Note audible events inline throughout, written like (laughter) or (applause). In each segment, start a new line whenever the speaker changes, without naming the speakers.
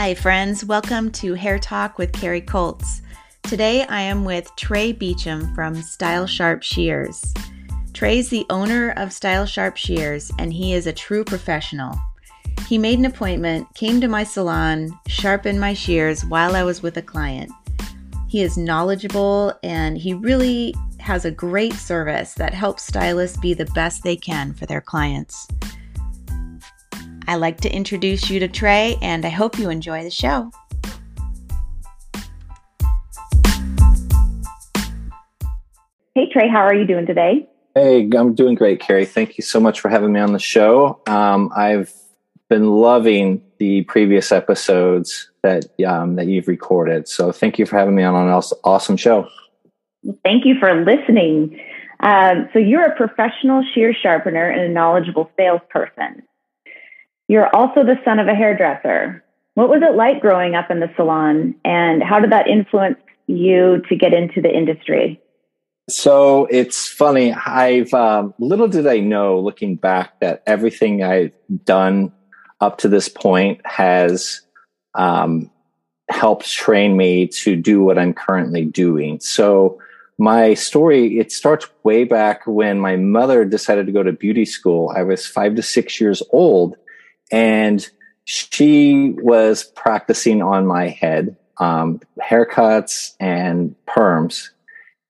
Hi, friends. Welcome to Hair Talk with Carrie Colts. Today I am with Trey Beauchamp from Style Sharp Shears. Trey's the owner of Style Sharp Shears, and he is a true professional. He made an appointment, came to my salon, sharpened my shears while I was with a client. He is knowledgeable and he really has a great service that helps stylists be the best they can for their clients. I like to introduce you to Trey, and I hope you enjoy the show.
Hey, Trey, how are you doing today?
Hey, I'm doing great, Carrie. Thank you so much for having me on the show. Um, I've been loving the previous episodes that um, that you've recorded. So thank you for having me on an awesome show.
Thank you for listening. Um, so you're a professional shear sharpener and a knowledgeable salesperson. You're also the son of a hairdresser. What was it like growing up in the salon, and how did that influence you to get into the industry?
So it's funny. I've um, little did I know, looking back, that everything I've done up to this point has um, helped train me to do what I'm currently doing. So my story it starts way back when my mother decided to go to beauty school. I was five to six years old, and she was practicing on my head um, haircuts and perms.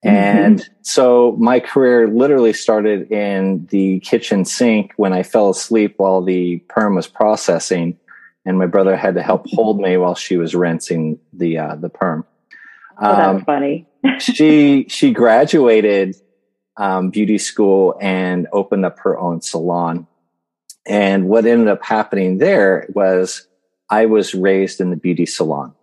Mm-hmm. and so my career literally started in the kitchen sink when i fell asleep while the perm was processing and my brother had to help hold me while she was rinsing the uh, the perm.
Oh, that's um, funny. (laughs)
she she graduated um, beauty school and opened up her own salon and what ended up happening there was I was raised in the beauty salon.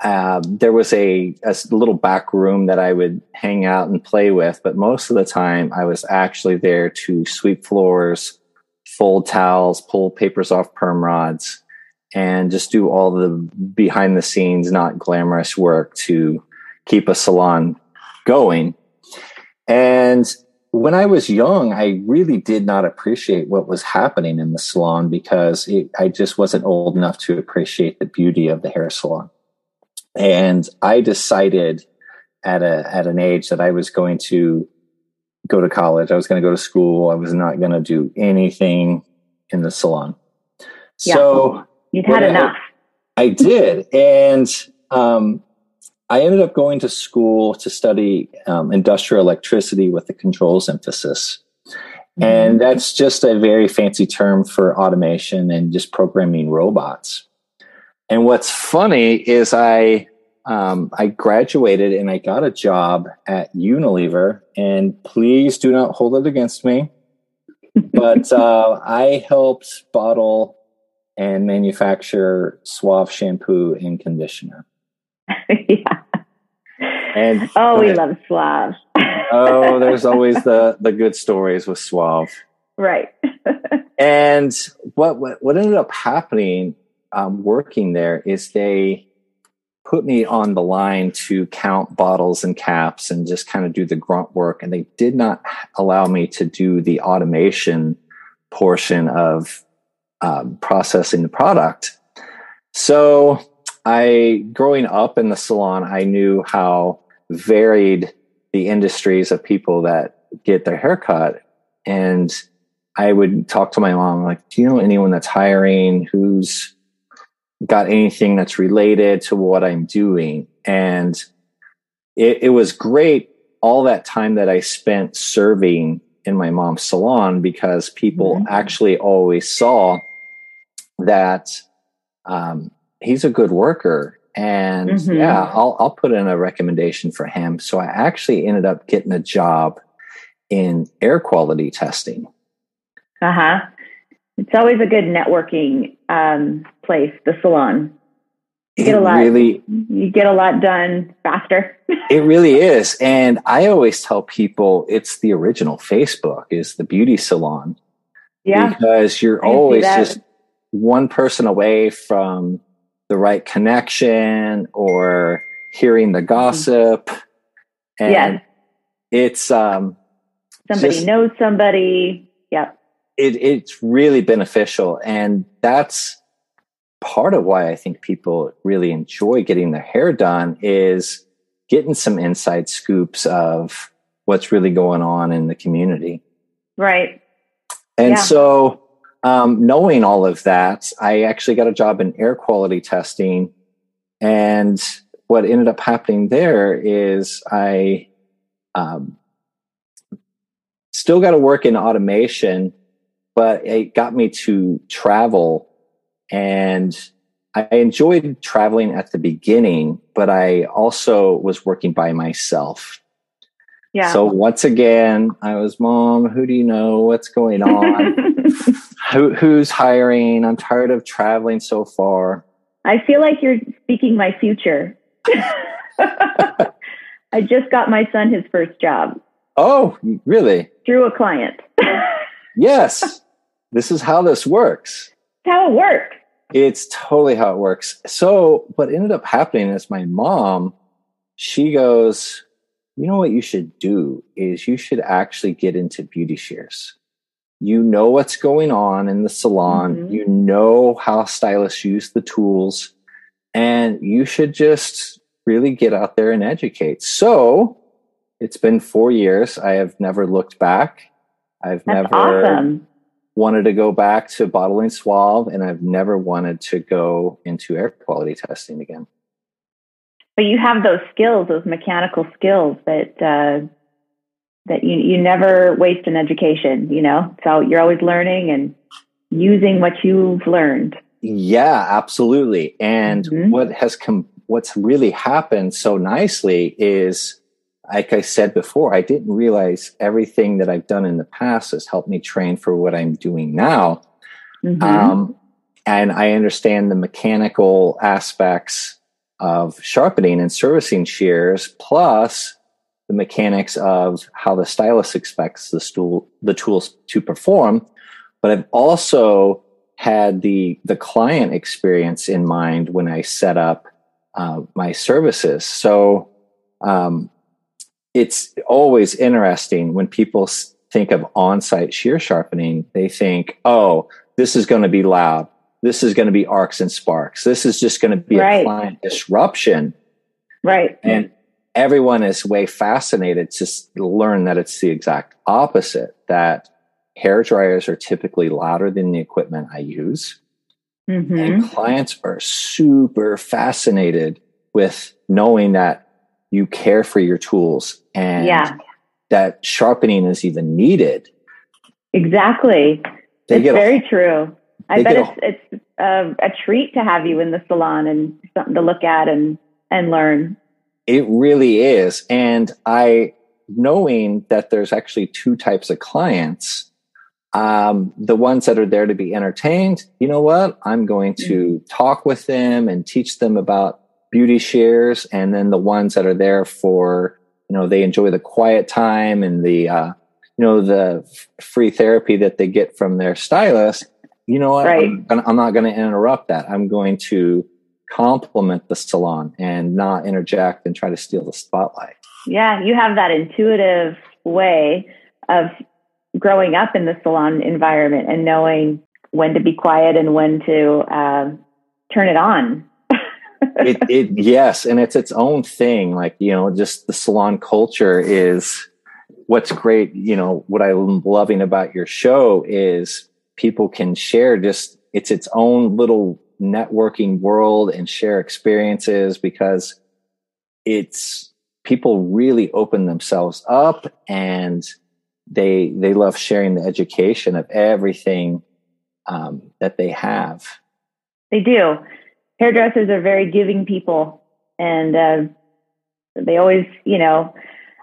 Uh, there was a, a, little back room that I would hang out and play with, but most of the time I was actually there to sweep floors, fold towels, pull papers off perm rods, and just do all the behind the scenes, not glamorous work to keep a salon going. And when I was young, I really did not appreciate what was happening in the salon because it, I just wasn't old enough to appreciate the beauty of the hair salon. And I decided at a at an age that I was going to go to college. I was going to go to school. I was not going to do anything in the salon.
Yeah. So you'd had enough.
I, I did, and um, I ended up going to school to study um, industrial electricity with a controls emphasis. Mm-hmm. And that's just a very fancy term for automation and just programming robots. And what's funny is I um, I graduated and I got a job at Unilever. And please do not hold it against me, (laughs) but uh, I helped bottle and manufacture Suave shampoo and conditioner.
yeah. (laughs) And oh, we love Suave. (laughs)
oh, there's always the the good stories with Suave.
Right. (laughs)
and what, what what ended up happening um, working there is they put me on the line to count bottles and caps and just kind of do the grunt work, and they did not allow me to do the automation portion of um, processing the product. So I, growing up in the salon, I knew how varied the industries of people that get their haircut. And I would talk to my mom, like, do you know anyone that's hiring who's got anything that's related to what I'm doing? And it, it was great all that time that I spent serving in my mom's salon because people mm-hmm. actually always saw that um, he's a good worker and mm-hmm. yeah I'll, I'll put in a recommendation for him. So i actually ended up getting a job in air quality testing.
Uh-huh. It's always a good networking um, place the salon. You get a lot really you get a lot done faster. (laughs)
It really is. And i always tell people it's the original facebook is the beauty salon.
Yeah.
Because you're always just one person away from the right connection or hearing the mm-hmm. gossip.
And yes.
it's um
somebody just, knows somebody. Yep.
It it's really beneficial. And that's part of why I think people really enjoy getting their hair done is getting some inside scoops of what's really going on in the community.
Right.
And
Yeah.
so, um, knowing all of that, I actually got a job in air quality testing. And what ended up happening there is I um, still got to work in automation, but it got me to travel. And I enjoyed traveling at the beginning, but I also was working by myself.
Yeah.
So once again, I was, Mom, who do you know? What's going on? (laughs) who, who's hiring? I'm tired of traveling so far.
I feel like you're speaking my future. (laughs) I just got my son his first job
Oh, really?
through a client.
Yes. (laughs) this is how this works.
how it works.
It's totally how it works. So, what ended up happening is my mom, she goes, You know what you should do is you should actually get into beauty shears. You know what's going on in the salon,
Mhm.
you know how stylists use the tools, and you should just really get out there and educate. So, it's been four years. I have never looked back. I've
That's
never
awesome.
wanted to go back to bottling Suave and I've never wanted to go into air quality testing again.
But you have those skills, those mechanical skills that uh, that you you never waste an education. You know, so you're always learning and using what you've learned.
Yeah, absolutely. And
Mhm.
what has come, what's really happened so nicely is, like I said before, I didn't realize everything that I've done in the past has helped me train for what I'm doing now.
Mhm.
Um, and I understand the mechanical aspects of sharpening and servicing shears, plus the mechanics of how the stylist expects the stool, the tools to perform. But I've also had the the client experience in mind when I set up uh, my services. So um, it's always interesting when people think of on-site shear sharpening. They think, "Oh, this is going to be loud. This is going to be arcs and sparks. This is just going to be
Right.
a client disruption."
right.
And everyone is way fascinated to learn that it's the exact opposite. That hair dryers are typically louder than the equipment I use.
hmm
And clients are super fascinated with knowing that you care for your tools and
Yeah.
that sharpening is even needed.
Exactly.
They
it's
get a-
very true. I bet it's it's a, a treat to have you in the salon and something to look at and and learn.
It really is. And I, knowing that there's actually two types of clients, um, the ones that are there to be entertained, you know what? I'm going to talk with them and teach them about beauty shears. And then the ones that are there for, you know, they enjoy the quiet time and the, uh, you know, the f- free therapy that they get from their stylist. You know what?
Right.
I'm, I'm not going to interrupt that. I'm going to complement the salon and not interject and try to steal the spotlight.
Yeah, you have that intuitive way of growing up in the salon environment and knowing when to be quiet and when to um, turn it on. (laughs)
It, it, yes, and it's its own thing. Like you know, just the salon culture is what's great. You know, what I'm loving about your show is people can share just it's its own little networking world and share experiences because it's people really open themselves up and they they love sharing the education of everything um, that they have.
They do. Hairdressers are very giving people, and uh, they always, you know,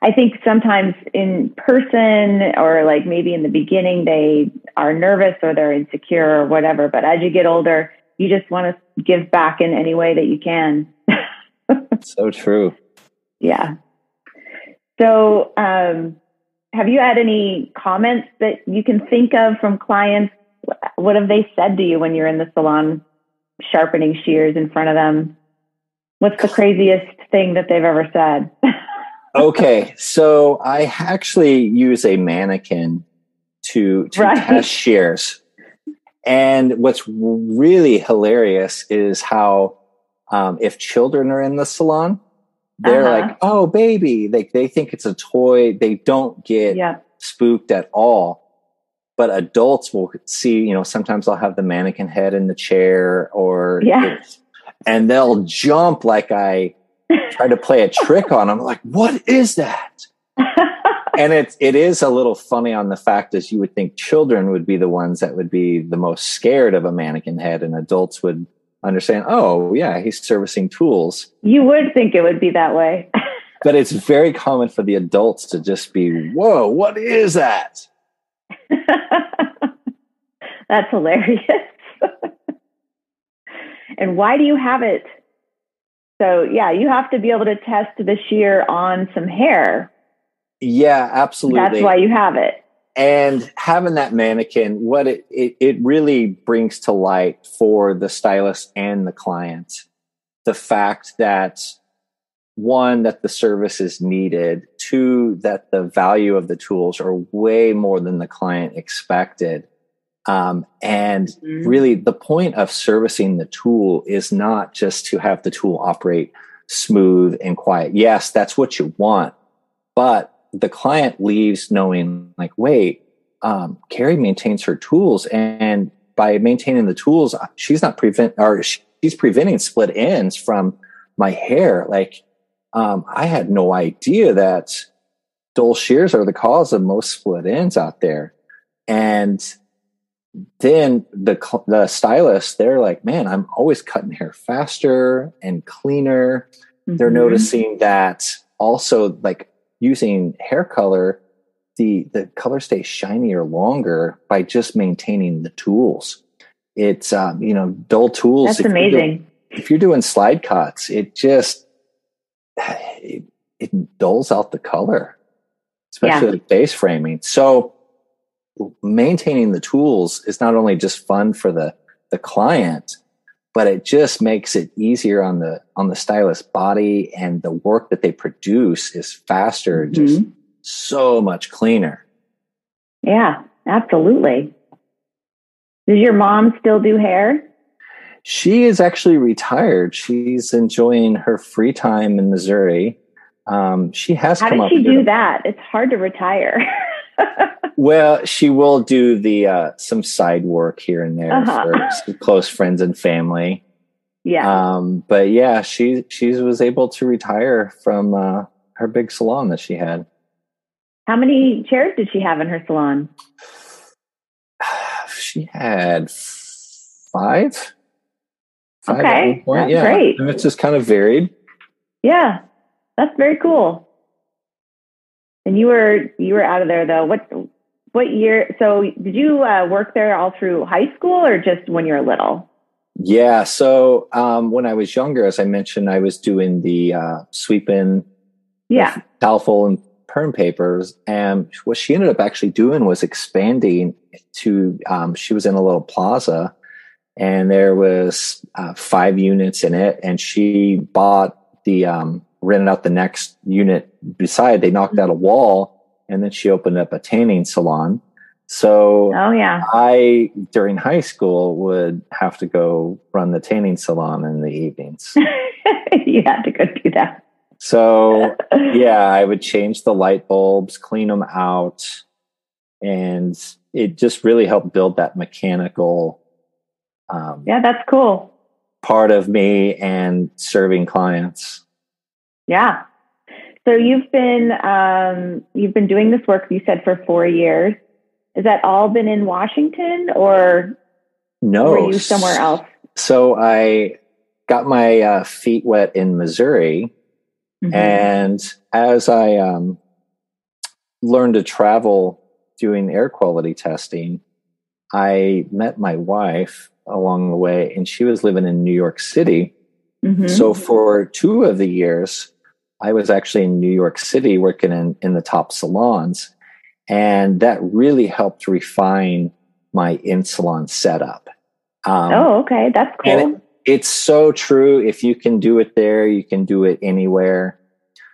I think sometimes in person or like maybe in the beginning they are nervous or they're insecure or whatever. But as you get older, you just want to give back in any way that you can. (laughs)
So true.
Yeah. So, um, have you had any comments that you can think of from clients? What have they said to you when you're in the salon sharpening shears in front of them? What's the (sighs) craziest thing that they've ever said? (laughs)
okay, so I actually use a mannequin to to
Right.
test shears, And what's really hilarious is how um, if children are in the salon, they're
Uh-huh.
like, "Oh, baby!" They they think it's a toy. They don't get
Yeah.
spooked at all. But adults will see, you know, sometimes I'll have the mannequin head in the chair, or
Yeah.
and they'll jump like I try to play a trick on them. Like, what is that? (laughs) and it it is a little funny on the fact as you would think children would be the ones that would be the most scared of a mannequin head, and adults would understand. Oh, yeah, he's servicing tools.
you would think it would be that way. (laughs)
But it's very common for the adults to just be, "Whoa, what is that?" (laughs)
That's hilarious. and why do you have it? So, yeah, you have to be able to test the shear on some hair.
Yeah, absolutely.
That's why you have it.
and having that mannequin what it, it it really brings to light for the stylist and the client the fact that one that the service is needed two that the value of the tools are way more than the client expected um, and
Mhm.
really the point of servicing the tool is not just to have the tool operate smooth and quiet. Yes that's what you want but the client leaves knowing like wait um, carrie maintains her tools and by maintaining the tools she's not prevent or she's preventing split ends from my hair. Like um, i had no idea that dull shears are the cause of most split ends out there. And then the the stylists they're like man i'm always cutting hair faster and cleaner they're
Mhm.
noticing that also like using hair color the the color stays shinier longer by just maintaining the tools it's um you know dull tools
That's
if you're doing-
amazing.
if you're doing slide cuts it just (sighs) it, it dulls out the color especially
Yeah.
like base framing so maintaining the tools is not only just fun for the the client but it just makes it easier on the on the stylist body and the work that they produce is faster just
Mhm.
so much cleaner
Yeah, absolutely. Does your mom still do hair?
she is actually retired she's enjoying her free time in missouri um, she has
How
come
did she do that? It's hard to retire. (laughs) (laughs)
well she will do the uh, some side work here and there
Uh-huh.
for close friends and family
yeah.
um, but yeah she she was able to retire from uh, her big salon that she had
How many chairs did she have in her salon? (sighs)
she had five. Five
Okay, that's
yeah.
great.
And it's just kind of varied.
Yeah, that's very cool. And you were you were out of there though. What what year? So did you uh, work there all through high school or just when you were little?
Yeah. So um, when I was younger, as I mentioned, I was doing the uh, sweeping,
Yeah.
towel and perm papers. And what she ended up actually doing was expanding to, um, she was in a little plaza and there was uh, five units in it. And she bought the, um, rented out the next unit beside. They knocked out a wall and then she opened up a tanning salon. So
Oh yeah.
I, during high school, would have to go run the tanning salon in the evenings. (laughs)
you had to go do that.
So yeah, I would change the light bulbs, clean them out, and it just really helped build that mechanical um,
Yeah, that's cool.
part of me and serving clients.
Yeah. So you've been um, you've been doing this work you said for four years. Has that all been in Washington or
No,
were you somewhere else?
So I got my uh, feet wet in Missouri,
Mhm.
and as I um, learned to travel doing air quality testing, I met my wife along the way, and she was living in New York City.
Mhm.
So for two of the years, I was actually in New York City working in, in the top salons. And that really helped refine my in salon setup. Um,
oh, okay, that's cool.
it- it's so true. If you can do it there, you can do it anywhere.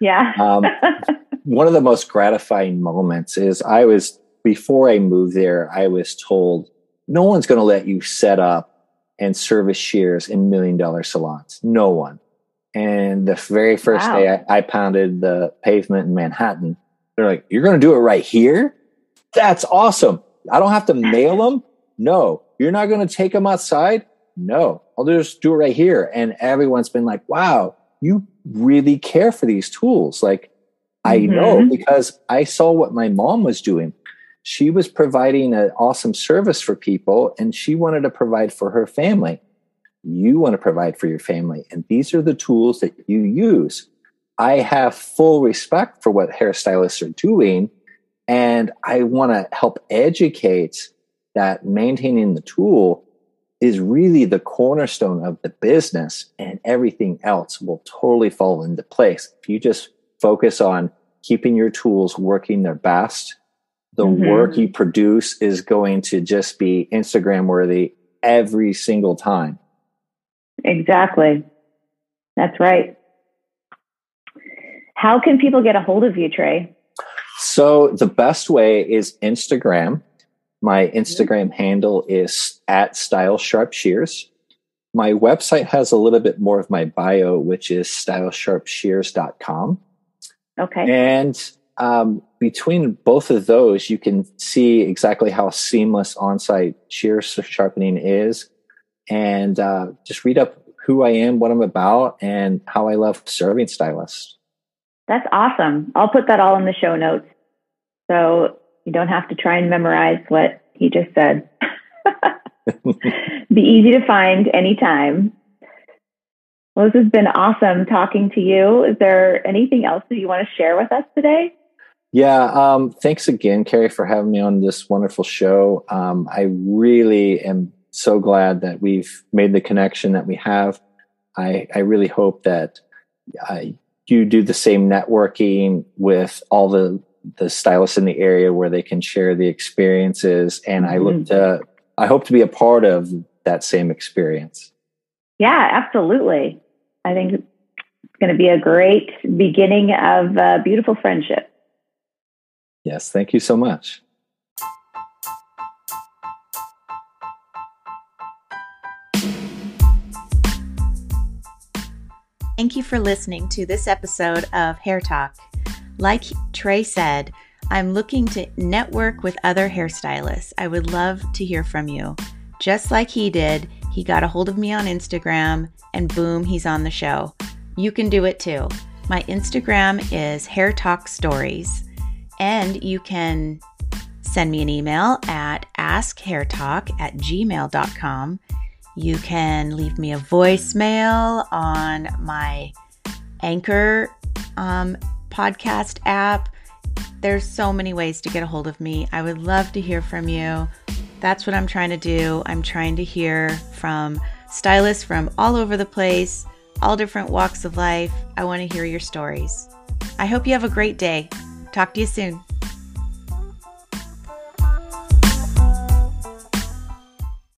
yeah.
Um, (laughs) one of the most gratifying moments is I was, before I moved there, I was told no one's going to let you set up and service shears in million dollar salons. No one. And the very first wow. day I, I pounded the pavement in Manhattan, they're like, You're going to do it right here? That's awesome. I don't have to mail them. No. You're not going to take them outside? No. I'll just do it right here. And everyone's been like, Wow, you really care for these tools. Like, I mm-hmm. know because I saw what my mom was doing. She was providing an awesome service for people and she wanted to provide for her family. You want to provide for your family. And these are the tools that you use. I have full respect for what hairstylists are doing. And I want to help educate that maintaining the tool is really the cornerstone of the business and everything else will totally fall into place. If you just focus on keeping your tools working their best, the mm-hmm. work you produce is going to just be Instagram worthy every single time.
Exactly. That's right. How can people get a hold of you, Trey?
So the best way is Instagram. My Instagram handle is at Style Sharp Shears. My website has a little bit more of my bio, which is stylesharpshears.com.
Okay.
And um, between both of those, you can see exactly how seamless on-site shear sharpening is, and uh, just read up who I am, what I'm about, and how I love serving stylists.
That's awesome. I'll put that all in the show notes, so you don't have to try and memorize what he just said. (laughs) Be easy to find anytime. Well, this has been awesome talking to you. Is there anything else that you want to share with us today?
Yeah, um, thanks again, Carrie, for having me on this wonderful show. Um, I really am so glad that we've made the connection that we have. I, I really hope that uh, you do the same networking with all the the stylists in the area where they can share the experiences. And I look mm-hmm. to, I hope to be a part of that same experience.
Yeah, absolutely. I think it's going to be a great beginning of a beautiful friendship.
Yes, thank you so much.
Thank you for listening to this episode of Hair Talk. Like Trey said, I'm looking to network with other hairstylists. I would love to hear from you. Just like he did, he got a hold of me on Instagram and boom, he's on the show. You can do it too. My Instagram is Hair Talk Stories, and you can send me an email at askhairtalk at gmail.com. You can leave me a voicemail on my Anchor um, podcast app. There's so many ways to get a hold of me. I would love to hear from you. That's what I'm trying to do. I'm trying to hear from stylists from all over the place, all different walks of life. I want to hear your stories. I hope you have a great day. Talk to you soon.